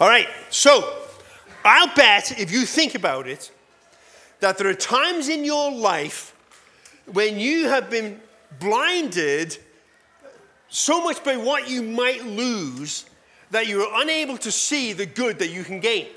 All right, so I'll bet if you think about it, that there are times in your life when you have been blinded so much by what you might lose that you are unable to see the good that you can gain.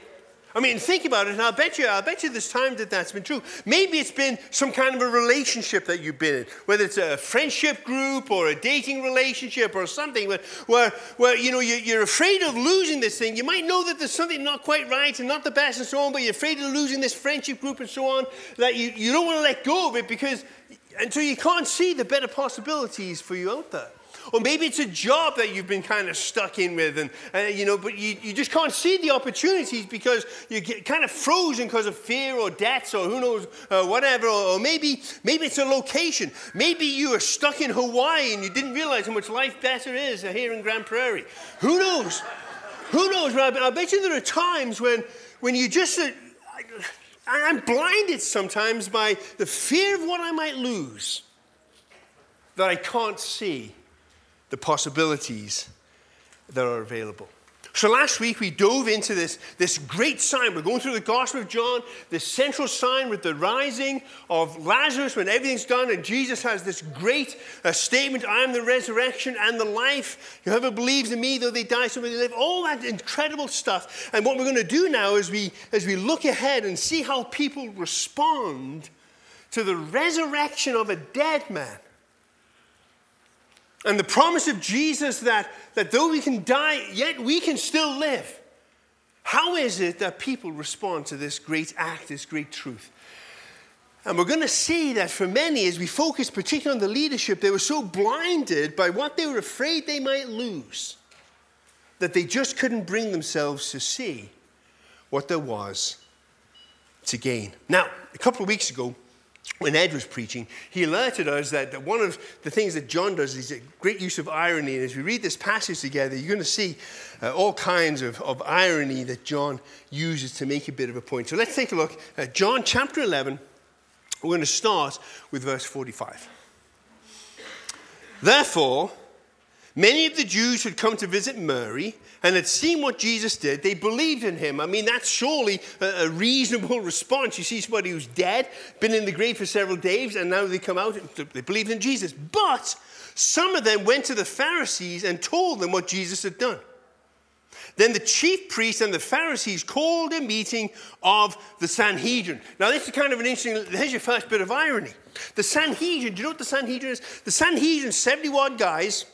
I mean, think about it, and I'll bet you, I'll bet you this time that that's been true. Maybe it's been some kind of a relationship that you've been in, whether it's a friendship group or a dating relationship or something where, where, where you know, you're afraid of losing this thing. You might know that there's something not quite right and not the best and so on, but you're afraid of losing this friendship group and so on, that you, you don't want to let go of it because until you can't see the better possibilities for you out there. Or maybe it's a job that you've been kind of stuck in with, and, uh, you know, but you, you just can't see the opportunities because you get kind of frozen because of fear or debts or who knows, uh, whatever. Or, or, maybe, maybe it's a location. Maybe you are stuck in Hawaii and you didn't realize how much life better is here in Grand Prairie. Who knows? who knows? But I, I bet you there are times when, when you just. Uh, I'm blinded sometimes by the fear of what I might lose that I can't see the possibilities that are available. So last week we dove into this, this great sign. We're going through the Gospel of John, this central sign with the rising of Lazarus when everything's done, and Jesus has this great uh, statement I am the resurrection and the life. Whoever believes in me, though they die, so will they live. All that incredible stuff. And what we're going to do now is we, as we look ahead and see how people respond to the resurrection of a dead man. And the promise of Jesus that, that though we can die, yet we can still live. How is it that people respond to this great act, this great truth? And we're going to see that for many, as we focus particularly on the leadership, they were so blinded by what they were afraid they might lose that they just couldn't bring themselves to see what there was to gain. Now, a couple of weeks ago, when Ed was preaching, he alerted us that one of the things that John does is a great use of irony. And as we read this passage together, you're going to see uh, all kinds of, of irony that John uses to make a bit of a point. So let's take a look at John chapter 11. We're going to start with verse 45. Therefore, Many of the Jews had come to visit Mary and had seen what Jesus did, they believed in him. I mean, that's surely a, reasonable response. You see somebody who's dead, been in the grave for several days, and now they come out, they believed in Jesus. But some of them went to the Pharisees and told them what Jesus had done. Then the chief priests and the Pharisees called a meeting of the Sanhedrin. Now, this is kind of an interesting, here's your first bit of irony. The Sanhedrin, do you know what the Sanhedrin is? The Sanhedrin, 71 guys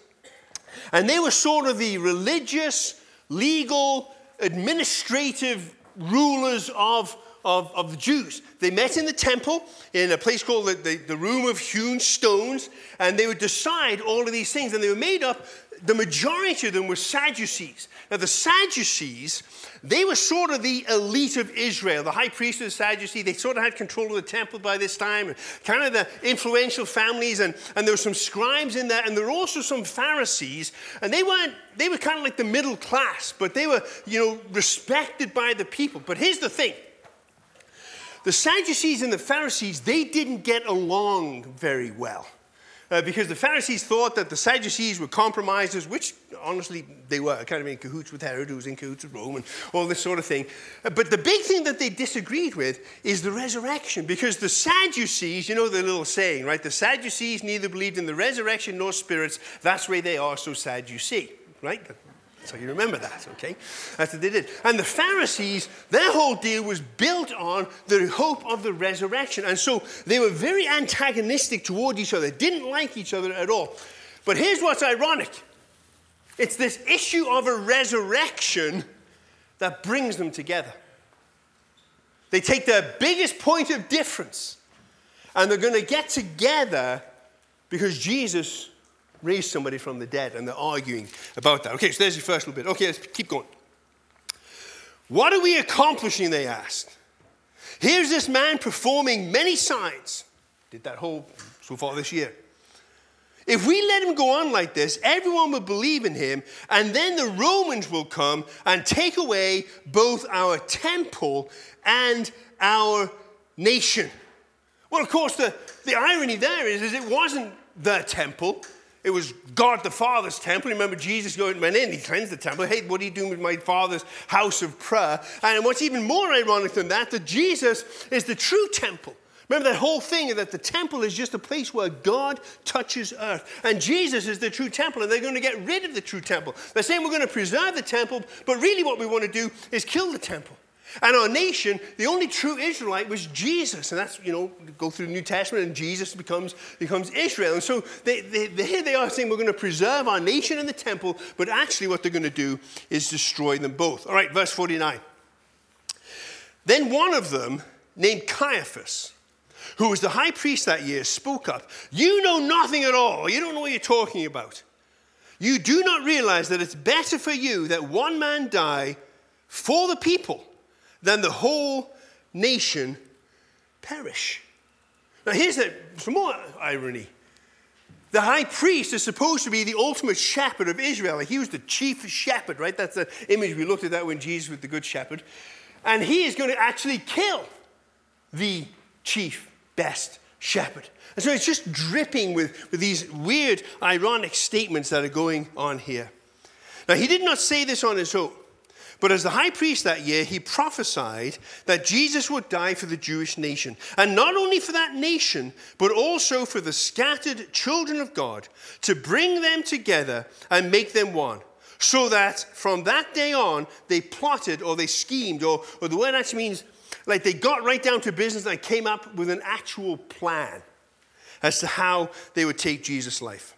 and they were sort of the religious, legal, administrative rulers of, of, of the Jews. They met in the temple in a place called the, the, the Room of Hewn Stones, and they would decide all of these things. And they were made up, the majority of them were Sadducees. Now, the Sadducees, they were sort of the elite of Israel. The high priest of the Sadducees, they sort of had control of the temple by this time, and kind of the influential families, and, and there were some scribes in there, and there were also some Pharisees, and they weren't, they were kind of like the middle class, but they were, you know, respected by the people. But here's the thing. The Sadducees and the Pharisees, they didn't get along very well uh, because the Pharisees thought that the Sadducees were compromisers, which honestly they were, kind of in cahoots with Herod, who was in cahoots with Rome, and all this sort of thing. Uh, but the big thing that they disagreed with is the resurrection, because the Sadducees, you know the little saying, right? The Sadducees neither believed in the resurrection nor spirits. That's why they are so sad you see, right? So you remember that, okay? That's what they did. And the Pharisees, their whole deal was built on the hope of the resurrection. And so they were very antagonistic toward each other, didn't like each other at all. But here's what's ironic it's this issue of a resurrection that brings them together. They take their biggest point of difference and they're going to get together because Jesus raise somebody from the dead, and they're arguing about that. Okay, so there's your first little bit. Okay, let's keep going. What are we accomplishing? They asked. Here's this man performing many signs. Did that whole so far this year. If we let him go on like this, everyone will believe in him, and then the Romans will come and take away both our temple and our nation. Well, of course, the, the irony there is, is it wasn't the temple, It was God the Father's temple. Remember, Jesus went in, he cleansed the temple. Hey, what are you doing with my Father's house of prayer? And what's even more ironic than that, that Jesus is the true temple. Remember that whole thing that the temple is just a place where God touches earth. And Jesus is the true temple, and they're going to get rid of the true temple. They're saying we're going to preserve the temple, but really what we want to do is kill the temple. And our nation, the only true Israelite was Jesus. And that's, you know, go through the New Testament and Jesus becomes, becomes Israel. And so they, they, they, here they are saying we're going to preserve our nation and the temple, but actually what they're going to do is destroy them both. All right, verse 49. Then one of them, named Caiaphas, who was the high priest that year, spoke up. You know nothing at all. You don't know what you're talking about. You do not realize that it's better for you that one man die for the people than the whole nation perish. Now, here's the, some more irony. The high priest is supposed to be the ultimate shepherd of Israel. He was the chief shepherd, right? That's the image we looked at that when Jesus was the good shepherd. And he is going to actually kill the chief, best shepherd. And so it's just dripping with, with these weird, ironic statements that are going on here. Now, he did not say this on his own. But as the high priest that year, he prophesied that Jesus would die for the Jewish nation. And not only for that nation, but also for the scattered children of God, to bring them together and make them one. So that from that day on, they plotted or they schemed, or, or the word actually means like they got right down to business and came up with an actual plan as to how they would take Jesus' life.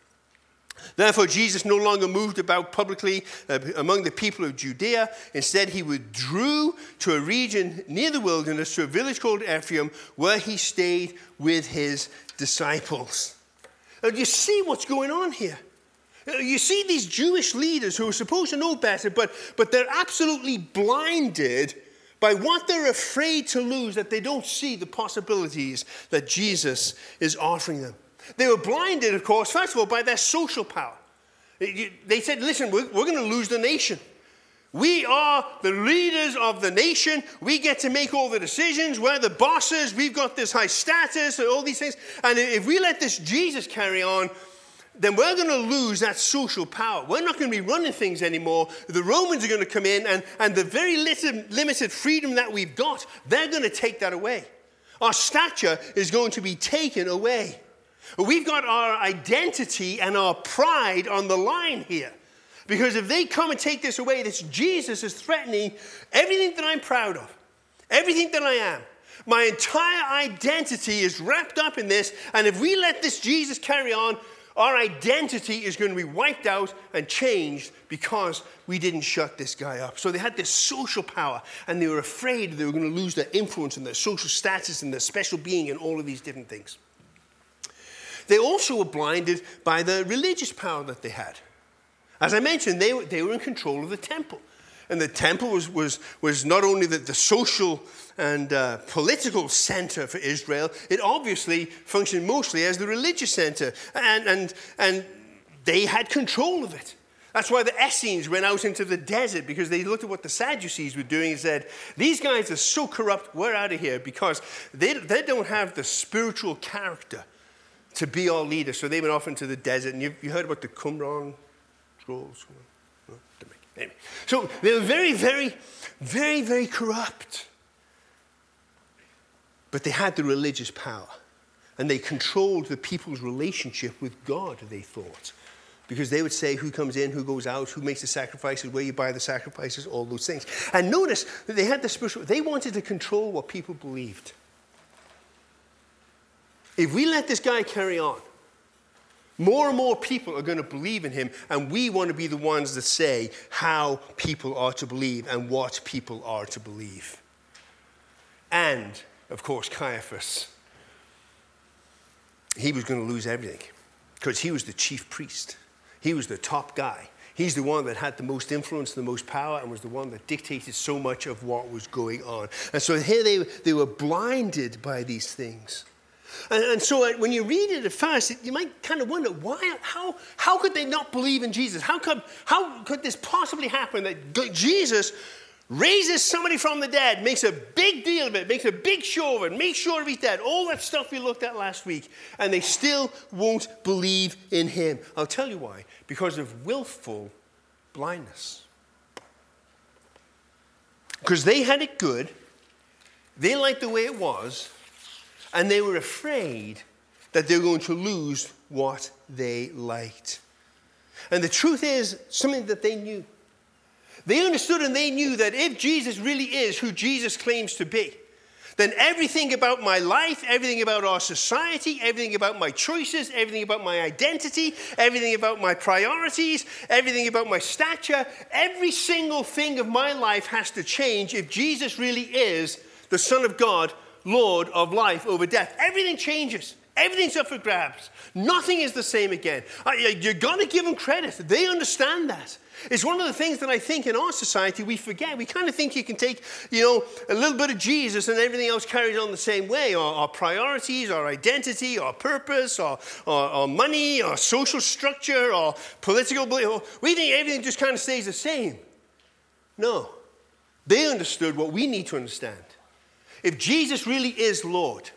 Therefore, Jesus no longer moved about publicly uh, among the people of Judea. Instead, he withdrew to a region near the wilderness, to a village called Ephraim, where he stayed with his disciples. Now, you see what's going on here? You see these Jewish leaders who are supposed to know better, but, but they're absolutely blinded by what they're afraid to lose, that they don't see the possibilities that Jesus is offering them. They were blinded, of course, first of all, by their social power. They said, listen, we're, we're going to lose the nation. We are the leaders of the nation. We get to make all the decisions. We're the bosses. We've got this high status and all these things. And if we let this Jesus carry on, then we're going to lose that social power. We're not going to be running things anymore. The Romans are going to come in, and, and the very limited freedom that we've got, they're going to take that away. Our stature is going to be taken away. We've got our identity and our pride on the line here. Because if they come and take this away, this Jesus is threatening everything that I'm proud of, everything that I am. My entire identity is wrapped up in this. And if we let this Jesus carry on, our identity is going to be wiped out and changed because we didn't shut this guy up. So they had this social power and they were afraid they were going to lose their influence and their social status and their special being and all of these different things. They also were blinded by the religious power that they had. As I mentioned, they they were in control of the temple. And the temple was, was, was not only the, the social and uh, political center for Israel, it obviously functioned mostly as the religious center. And, and, and they had control of it. That's why the Essenes went out into the desert because they looked at what the Sadducees were doing and said, These guys are so corrupt, we're out of here because they, they don't have the spiritual character to be our leader. So they went off into the desert. And you, you heard about the Qumran scrolls? Anyway. So they were very, very, very, very corrupt. But they had the religious power. And they controlled the people's relationship with God, they thought. Because they would say who comes in, who goes out, who makes the sacrifices, where you buy the sacrifices, all those things. And notice that they had the spiritual, they wanted to control what people believed. If we let this guy carry on, more and more people are going to believe in him, and we want to be the ones that say how people are to believe and what people are to believe. And, of course, Caiaphas, he was going to lose everything because he was the chief priest, he was the top guy. He's the one that had the most influence, the most power, and was the one that dictated so much of what was going on. And so here they, they were blinded by these things. And, and, so uh, when you read it at first, you might kind of wonder why, how, how could they not believe in Jesus? How could, how could this possibly happen that Jesus raises somebody from the dead, makes a big deal of it, makes a big show of it, makes sure he's dead, all that stuff we looked at last week, and they still won't believe in him. I'll tell you why. Because of willful blindness. Because they had it good, they liked the way it was, and they were afraid that they were going to lose what they liked. And the truth is, something that they knew. They understood and they knew that if Jesus really is who Jesus claims to be, then everything about my life, everything about our society, everything about my choices, everything about my identity, everything about my priorities, everything about my stature, every single thing of my life has to change if Jesus really is the Son of God, Lord of life over death. Everything changes. Everything's up for grabs. Nothing is the same again. You're going to give them credit. They understand that. It's one of the things that I think in our society we forget. We kind of think you can take, you know, a little bit of Jesus and everything else carries on the same way. Our, our priorities, our identity, our purpose, our, our, our, money, our social structure, our political belief. We think everything just kind of stays the same. No. They understood what we need to understand. If Jesus really is Lord,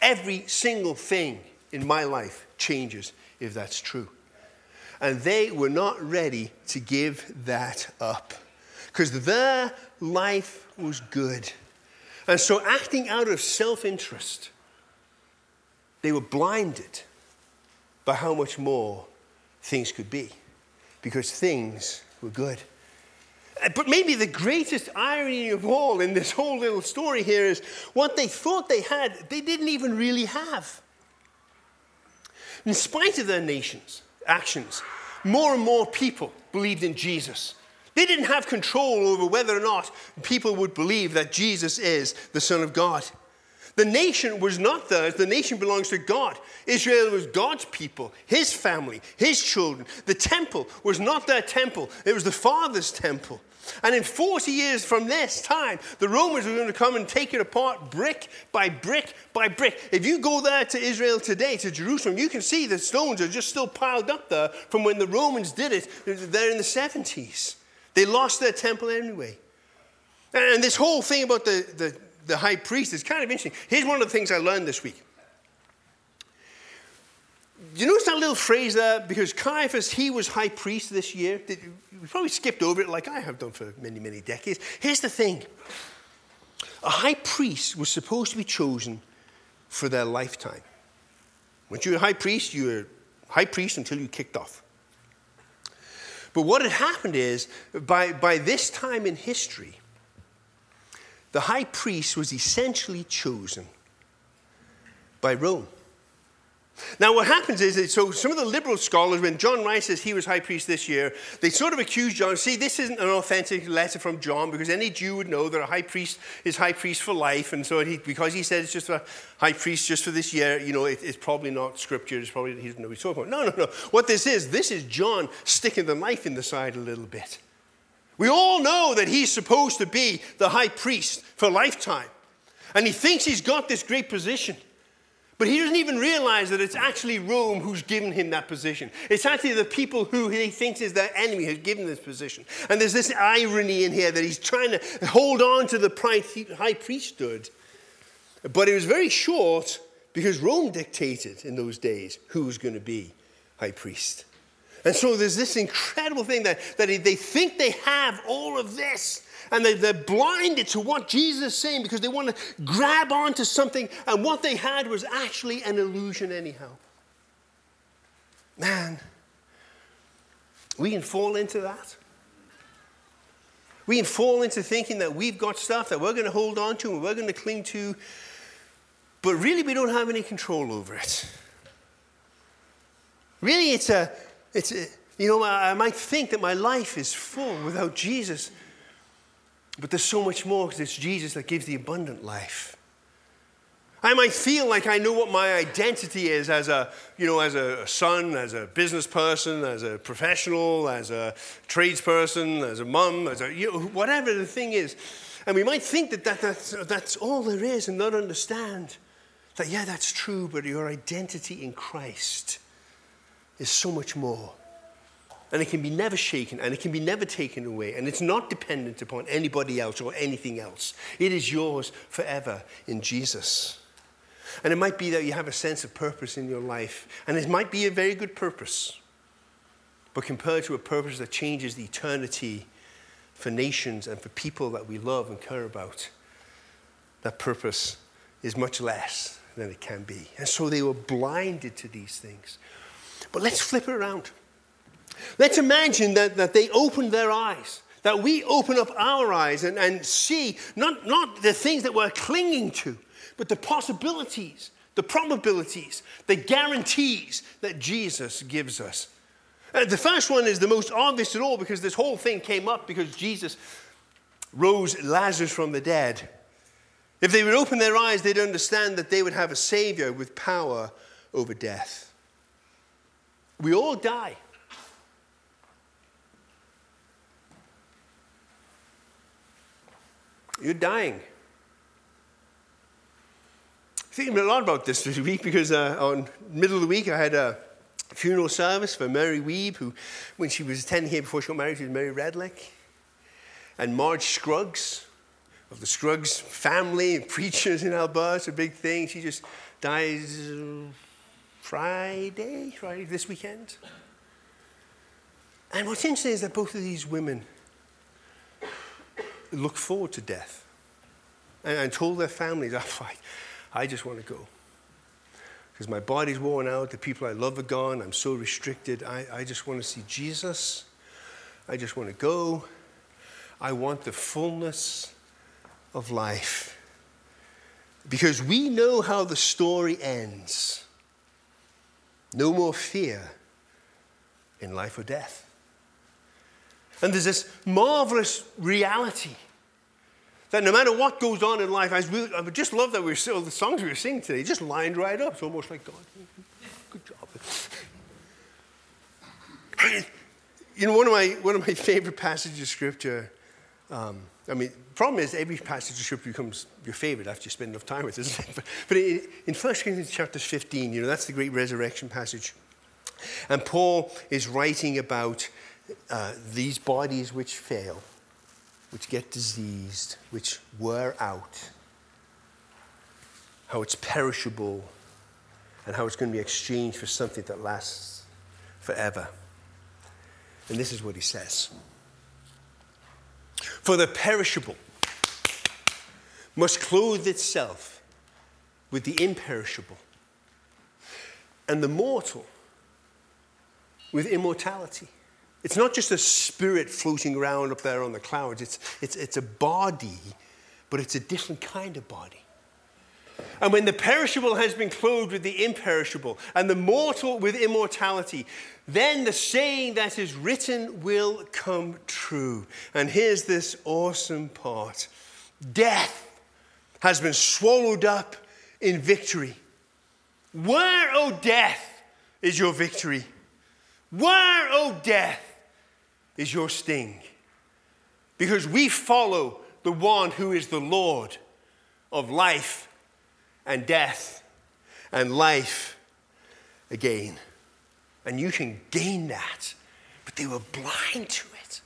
every single thing in my life changes if that's true. And they were not ready to give that up because their life was good. And so, acting out of self interest, they were blinded by how much more things could be because things were good. Uh, but maybe the greatest irony of all in this whole little story here is what they thought they had, they didn't even really have. In spite of their nations, actions, more and more people believed in Jesus. They didn't have control over whether or not people would believe that Jesus is the Son of God. The nation was not theirs, the nation belongs to God. Israel was God's people, his family, his children. The temple was not their temple, it was the Father's temple. And in 40 years from this time, the Romans were going to come and take it apart brick by brick by brick. If you go there to Israel today, to Jerusalem, you can see the stones are just still piled up there from when the Romans did it there in the 70s. They lost their temple anyway. And this whole thing about the, the, the high priest is kind of interesting. Here's one of the things I learned this week. You notice that little phrase there? Because Caiaphas, he was high priest this year. We probably skipped over it like I have done for many, many decades. Here's the thing a high priest was supposed to be chosen for their lifetime. Once you're a high priest, you're high priest until you kicked off. But what had happened is, by, by this time in history, the high priest was essentially chosen by Rome. Now, what happens is, that, so some of the liberal scholars, when John Rice says he was high priest this year, they sort of accuse John. See, this isn't an authentic letter from John because any Jew would know that a high priest is high priest for life, and so he, because he said it's just a high priest just for this year, you know, it, it's probably not scripture. It's probably he doesn't know what he's talking about. No, no, no. What this is, this is John sticking the knife in the side a little bit. We all know that he's supposed to be the high priest for lifetime, and he thinks he's got this great position. But he doesn't even realize that it's actually Rome who's given him that position. It's actually the people who he thinks is their enemy who's given this position. And there's this irony in here that he's trying to hold on to the high priesthood. But it was very short because Rome dictated in those days who was going to be high priest. And so there's this incredible thing that, that they think they have all of this and they, they're blinded to what Jesus is saying because they want to grab onto something, and what they had was actually an illusion, anyhow. Man, we can fall into that. We can fall into thinking that we've got stuff that we're going to hold on to and we're going to cling to, but really we don't have any control over it. Really, it's a, it's a, you know, I might think that my life is full without Jesus. But there's so much more because it's Jesus that gives the abundant life. I might feel like I know what my identity is as a, you know, as a son, as a business person, as a professional, as a tradesperson, as a mum, as a, you know, whatever the thing is. And we might think that, that that's, that's all there is and not understand that, yeah, that's true, but your identity in Christ is so much more. And it can be never shaken and it can be never taken away. And it's not dependent upon anybody else or anything else. It is yours forever in Jesus. And it might be that you have a sense of purpose in your life. And it might be a very good purpose. But compared to a purpose that changes the eternity for nations and for people that we love and care about, that purpose is much less than it can be. And so they were blinded to these things. But let's flip it around. Let's imagine that, that they opened their eyes, that we open up our eyes and, and see not, not the things that we're clinging to, but the possibilities, the probabilities, the guarantees that Jesus gives us. Uh, the first one is the most obvious at all because this whole thing came up because Jesus rose Lazarus from the dead. If they would open their eyes, they'd understand that they would have a Savior with power over death. We all die. You're dying. Thinking a lot about this this week because uh, on middle of the week I had a funeral service for Mary Weeb, who, when she was 10 here before she got married, she was Mary Redlick. And Marge Scruggs, of the Scruggs family preachers in Alberta, it's a big thing. She just dies Friday, Friday, this weekend. And what's interesting is that both of these women look forward to death and, and told their families, oh, I, I just want to go. Because my body's worn out, the people I love are gone, I'm so restricted. I, I just want to see Jesus. I just want to go. I want the fullness of life. Because we know how the story ends. No more fear in life or death. And there's this marvelous reality that no matter what goes on in life, I, would just love that we still, the songs we were singing today just lined right up. It's almost like God, good job. You know, one of my, one of my favorite passages of scripture, um, I mean, the problem is every passage of scripture becomes your favorite after you spend enough time with it? But, but in, in 1 Corinthians chapter 15, you know, that's the great resurrection passage. And Paul is writing about uh, these bodies which fail, which get diseased, which wear out, how it's perishable, and how it's going to be exchanged for something that lasts forever. And this is what he says For the perishable must clothe itself with the imperishable, and the mortal with immortality. It's not just a spirit floating around up there on the clouds, it's, it's, it's a body, but it's a different kind of body. And when the perishable has been clothed with the imperishable, and the mortal with immortality, then the saying that is written will come true. And here's this awesome part Death has been swallowed up in victory. Where, O oh death, is your victory? Where, O oh death, is your sting. Because we follow the one who is the Lord of life and death and life again. And you can gain that. But they were blind to it.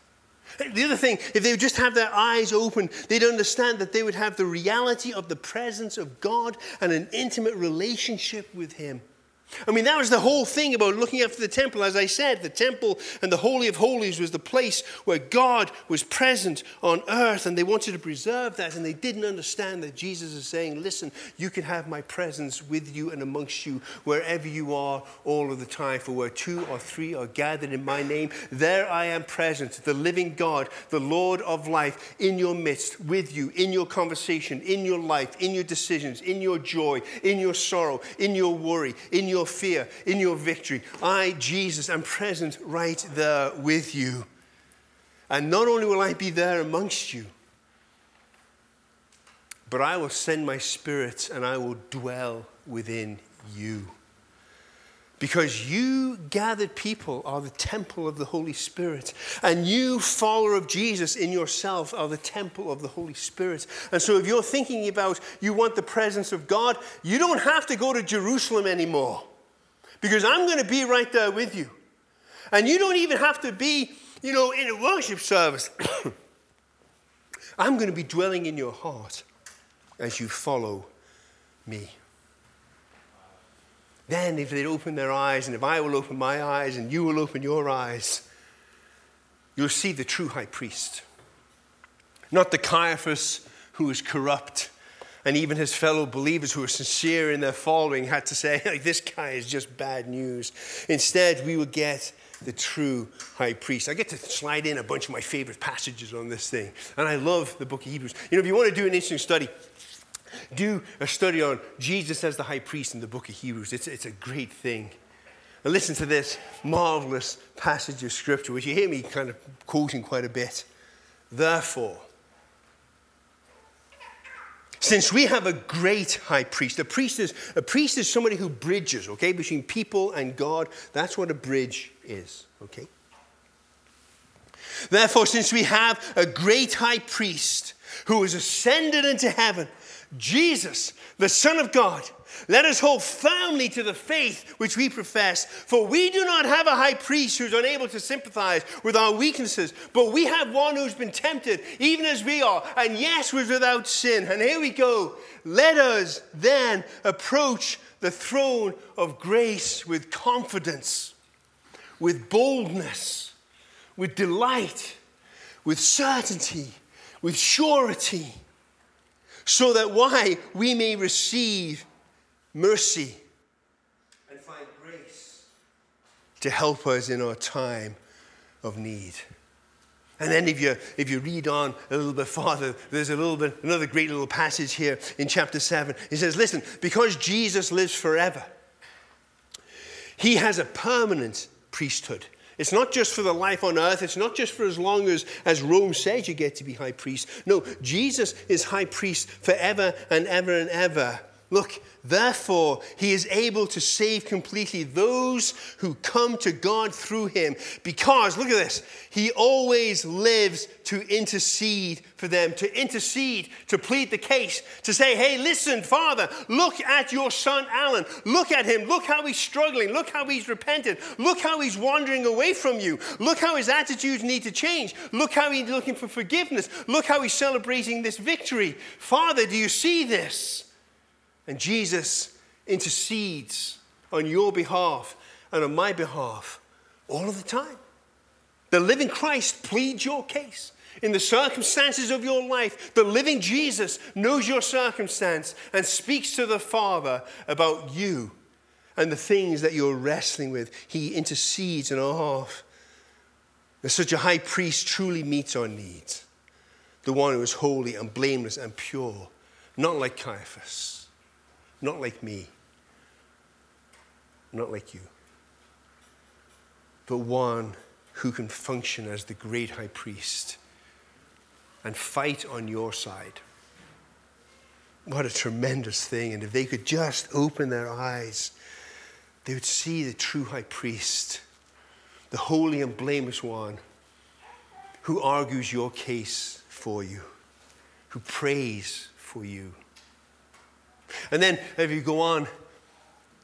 The other thing, if they would just have their eyes open, they'd understand that they would have the reality of the presence of God and an intimate relationship with Him. I mean, that was the whole thing about looking after the temple. As I said, the temple and the Holy of Holies was the place where God was present on earth, and they wanted to preserve that, and they didn't understand that Jesus is saying, Listen, you can have my presence with you and amongst you wherever you are all of the time. For where two or three are gathered in my name, there I am present, the living God, the Lord of life, in your midst, with you, in your conversation, in your life, in your decisions, in your joy, in your sorrow, in your worry, in your your fear, in your victory. I, Jesus, am present right there with you. And not only will I be there amongst you, but I will send my spirit and I will dwell within you. Because you gathered people are the temple of the Holy Spirit. And you, follower of Jesus in yourself, are the temple of the Holy Spirit. And so if you're thinking about you want the presence of God, you don't have to go to Jerusalem anymore. Because I'm going to be right there with you. And you don't even have to be, you know, in a worship service. I'm going to be dwelling in your heart as you follow me. Then, if they'd open their eyes, and if I will open my eyes, and you will open your eyes, you'll see the true high priest. Not the Caiaphas who is corrupt, and even his fellow believers who were sincere in their following had to say, like, this guy is just bad news. Instead, we will get the true high priest. I get to slide in a bunch of my favorite passages on this thing. And I love the book of Hebrews. You know, if you want to do an interesting study, do a study on Jesus as the high priest in the book of Hebrews. It's, it's a great thing. And listen to this marvelous passage of scripture, which you hear me kind of quoting quite a bit. Therefore, since we have a great high priest, a priest is, a priest is somebody who bridges, okay, between people and God. That's what a bridge is, okay? Therefore, since we have a great high priest who has ascended into heaven, Jesus, the Son of God, let us hold firmly to the faith which we profess, for we do not have a high priest who's unable to sympathize with our weaknesses, but we have one who's been tempted, even as we are, and yes, was without sin. And here we go. Let us then approach the throne of grace with confidence, with boldness, with delight, with certainty, with surety so that why? We may receive mercy and find grace to help us in our time of need. And then if you, if you read on a little bit farther, there's a little bit, another great little passage here in chapter 7. He says, listen, because Jesus lives forever, he has a permanent priesthood. It's not just for the life on earth. It's not just for as long as, as Rome says you get to be high priest. No, Jesus is high priest forever and ever and ever. Look, therefore, he is able to save completely those who come to God through him because, look at this, he always lives to intercede for them, to intercede, to plead the case, to say, hey, listen, Father, look at your son Alan. Look at him. Look how he's struggling. Look how he's repented. Look how he's wandering away from you. Look how his attitudes need to change. Look how he's looking for forgiveness. Look how he's celebrating this victory. Father, do you see this? And Jesus intercedes on your behalf and on my behalf all of the time. The living Christ pleads your case. In the circumstances of your life, the living Jesus knows your circumstance and speaks to the Father about you and the things that you're wrestling with. He intercedes on our behalf. And such a high priest truly meets our needs. The one who is holy and blameless and pure, not like Caiaphas not like me, not like you, but one who can function as the great high priest and fight on your side. What a tremendous thing. And if they could just open their eyes, they would see the true high priest, the holy and blameless one who argues your case for you, who prays for you. And then, if you go on,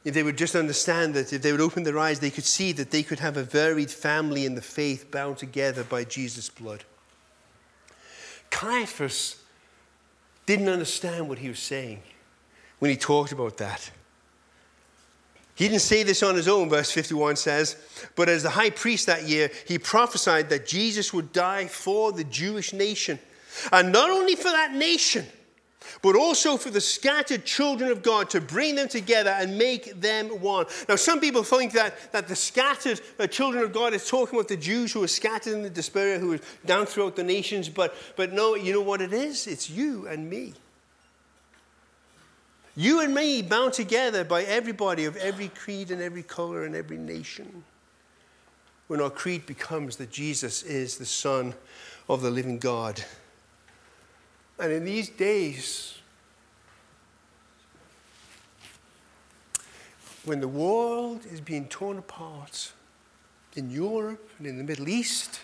if they would just understand that, if they would open their eyes, they could see that they could have a varied family in the faith bound together by Jesus' blood. Caiaphas didn't understand what he was saying when he talked about that. He didn't say this on his own, verse 51 says, but as the high priest that year, he prophesied that Jesus would die for the Jewish nation. And not only for that nation, but also for the scattered children of God to bring them together and make them one. Now, some people think that, that the scattered uh, children of God is talking about the Jews who are scattered in the diaspora, who are down throughout the nations, but, but no, you know what it is? It's you and me. You and me bound together by everybody of every creed and every color and every nation. When our creed becomes that Jesus is the Son of the living God. And in these days, when the world is being torn apart in Europe and in the Middle East,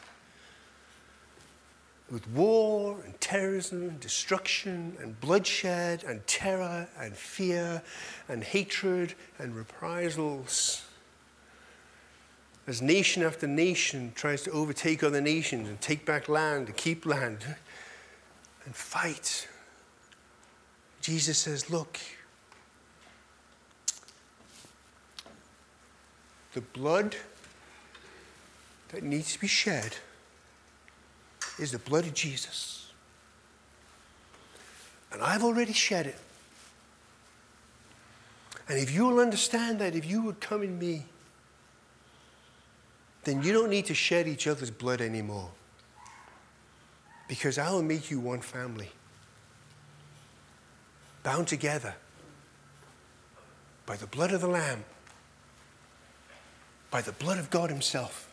with war and terrorism and destruction and bloodshed and terror and fear and hatred and reprisals. as nation after nation tries to overtake other nations and take back land and keep land and fight, Jesus says, Look, the blood that needs to be shed is the blood of Jesus. And I've already shed it. And if you will understand that, if you would come in me, then you don't need to shed each other's blood anymore. Because I will make you one family, bound together by the blood of the Lamb, by the blood of God Himself,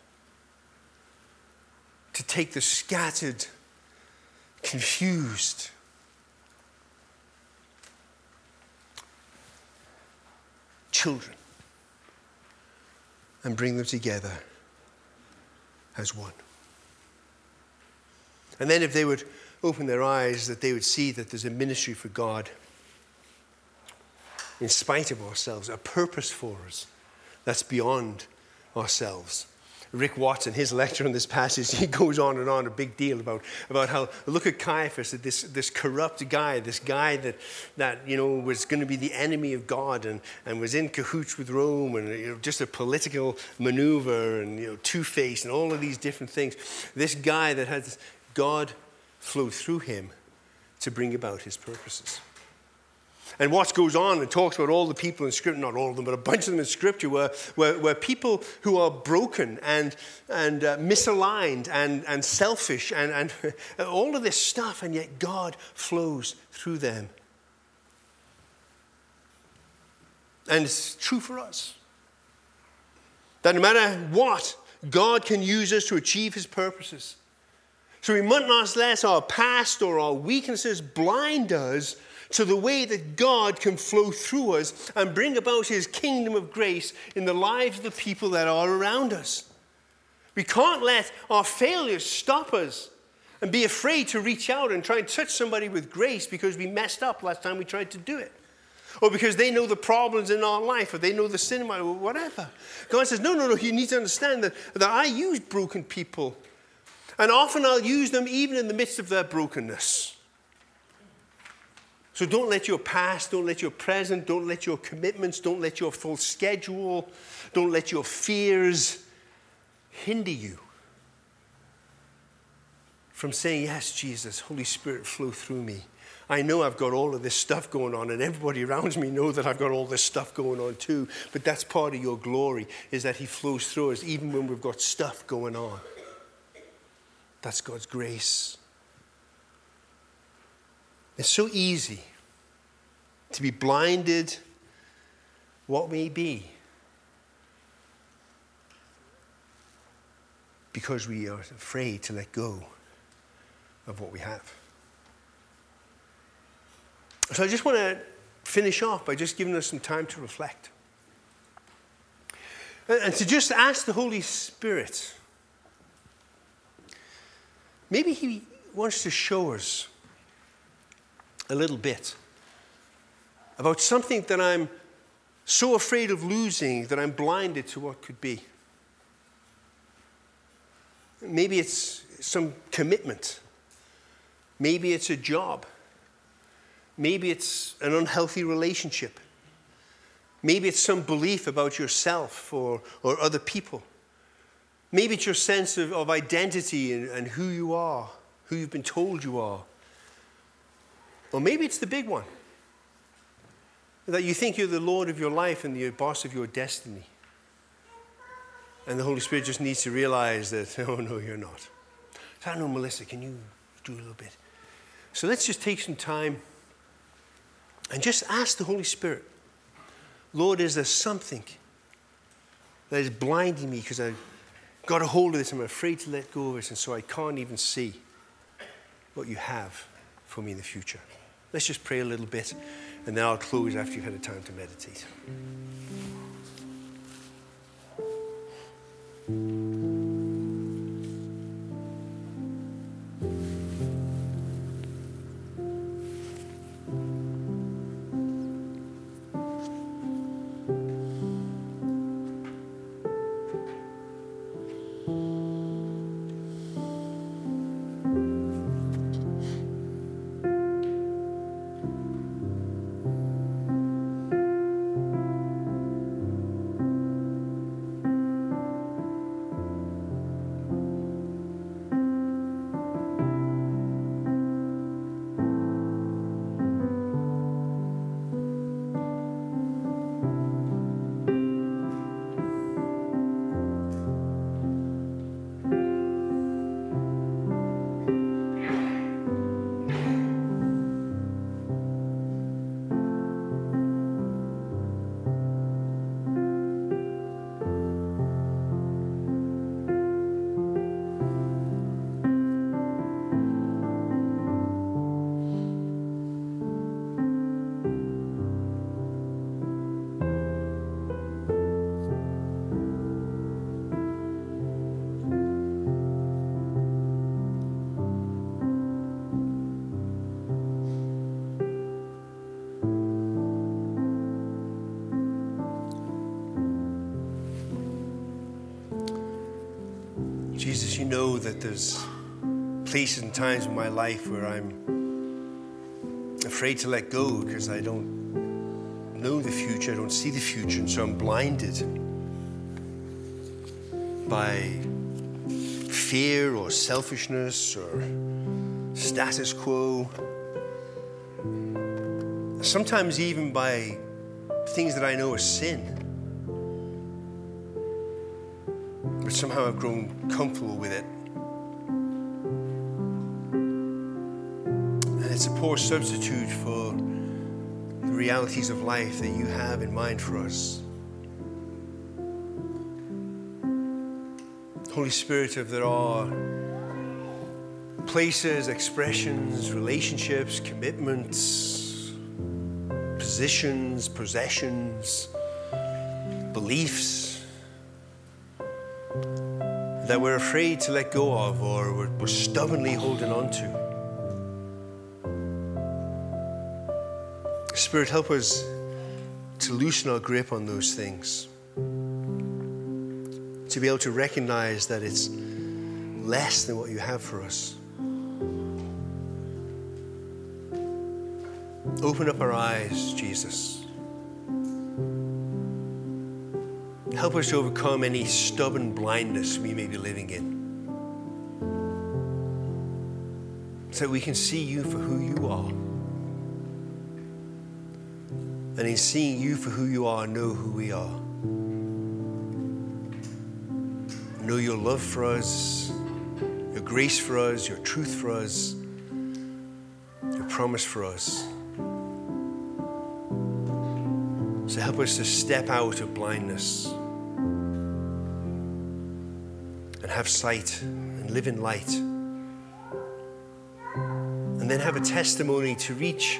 to take the scattered, confused, children and bring them together as one. And then, if they would open their eyes, that they would see that there's a ministry for God in spite of ourselves, a purpose for us that's beyond ourselves. Rick Watson, his lecture on this passage, he goes on and on a big deal about, about how, look at Caiaphas, this, this corrupt guy, this guy that, that you know, was going to be the enemy of God and, and was in cahoots with Rome and you know, just a political maneuver and you know, two-faced and all of these different things. This guy that had God flow through him to bring about his purposes. And what goes on and talks about all the people in Scripture, not all of them, but a bunch of them in Scripture, were, were, were people who are broken and, and uh, misaligned and, and selfish and, and all of this stuff, and yet God flows through them. And it's true for us. That no matter what, God can use us to achieve his purposes. So we must not let our past or our weaknesses blind us to the way that God can flow through us and bring about his kingdom of grace in the lives of the people that are around us. We can't let our failures stop us and be afraid to reach out and try and touch somebody with grace because we messed up last time we tried to do it. Or because they know the problems in our life, or they know the sin or whatever. God says, No, no, no, you need to understand that, that I use broken people. And often I'll use them even in the midst of their brokenness. So don't let your past, don't let your present, don't let your commitments, don't let your full schedule, don't let your fears hinder you from saying, Yes, Jesus, Holy Spirit, flow through me. I know I've got all of this stuff going on, and everybody around me know that I've got all this stuff going on too. But that's part of your glory, is that He flows through us even when we've got stuff going on. That's God's grace. It's so easy to be blinded what may be because we are afraid to let go of what we have. So I just want to finish off by just giving us some time to reflect. And to just ask the Holy Spirit, maybe He wants to show us a little bit about something that I'm so afraid of losing that I'm blinded to what could be. Maybe it's some commitment. Maybe it's a job. Maybe it's an unhealthy relationship. Maybe it's some belief about yourself or, or other people. Maybe it's your sense of, of identity and, and who you are, who you've been told you are. Or maybe it's the big one that you think you're the Lord of your life and the boss of your destiny. And the Holy Spirit just needs to realize that, oh, no, you're not. So I know, Melissa, can you do a little bit? So let's just take some time and just ask the Holy Spirit, Lord, is there something that is blinding me because I've got a hold of this? And I'm afraid to let go of it, and so I can't even see what you have for me in the future. Let's just pray a little bit, and then I'll close after you've had a time to meditate. Jesus, you know that there's places and times in my life where I'm afraid to let go because I don't know the future, I don't see the future, and so I'm blinded by fear or selfishness or status quo. Sometimes even by things that I know are sin. Somehow I've grown comfortable with it. And it's a poor substitute for the realities of life that you have in mind for us. Holy Spirit, if there are places, expressions, relationships, commitments, positions, possessions, beliefs that we're afraid to let go of or we're, we're stubbornly holding on to. Spirit, help us to loosen our grip on those things to be able to recognize that it's less than what you have for us. Open up our eyes, Jesus. Help us to overcome any stubborn blindness we may be living in. So we can see you for who you are. And in seeing you for who you are, know who we are. know your love for us, your grace for us, your truth for us, your promise for us. So help us to step out of blindness and have sight and live in light. And then have a testimony to reach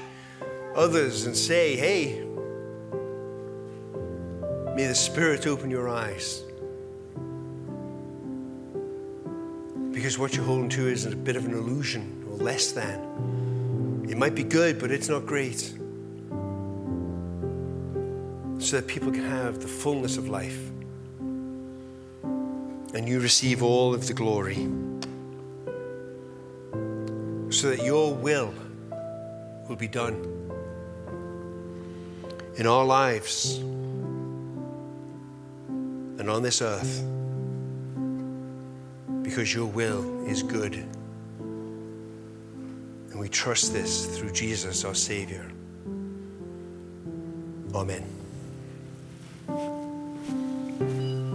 others and say, hey, may the Spirit open your eyes. because what you're holding to is a bit of an illusion or less than. It might be good, but it's not great. So that people can have the fullness of life. And you receive all of the glory. So that your will will be done in our lives and on this earth because your will is good. And we trust this through Jesus, our Savior. Amen.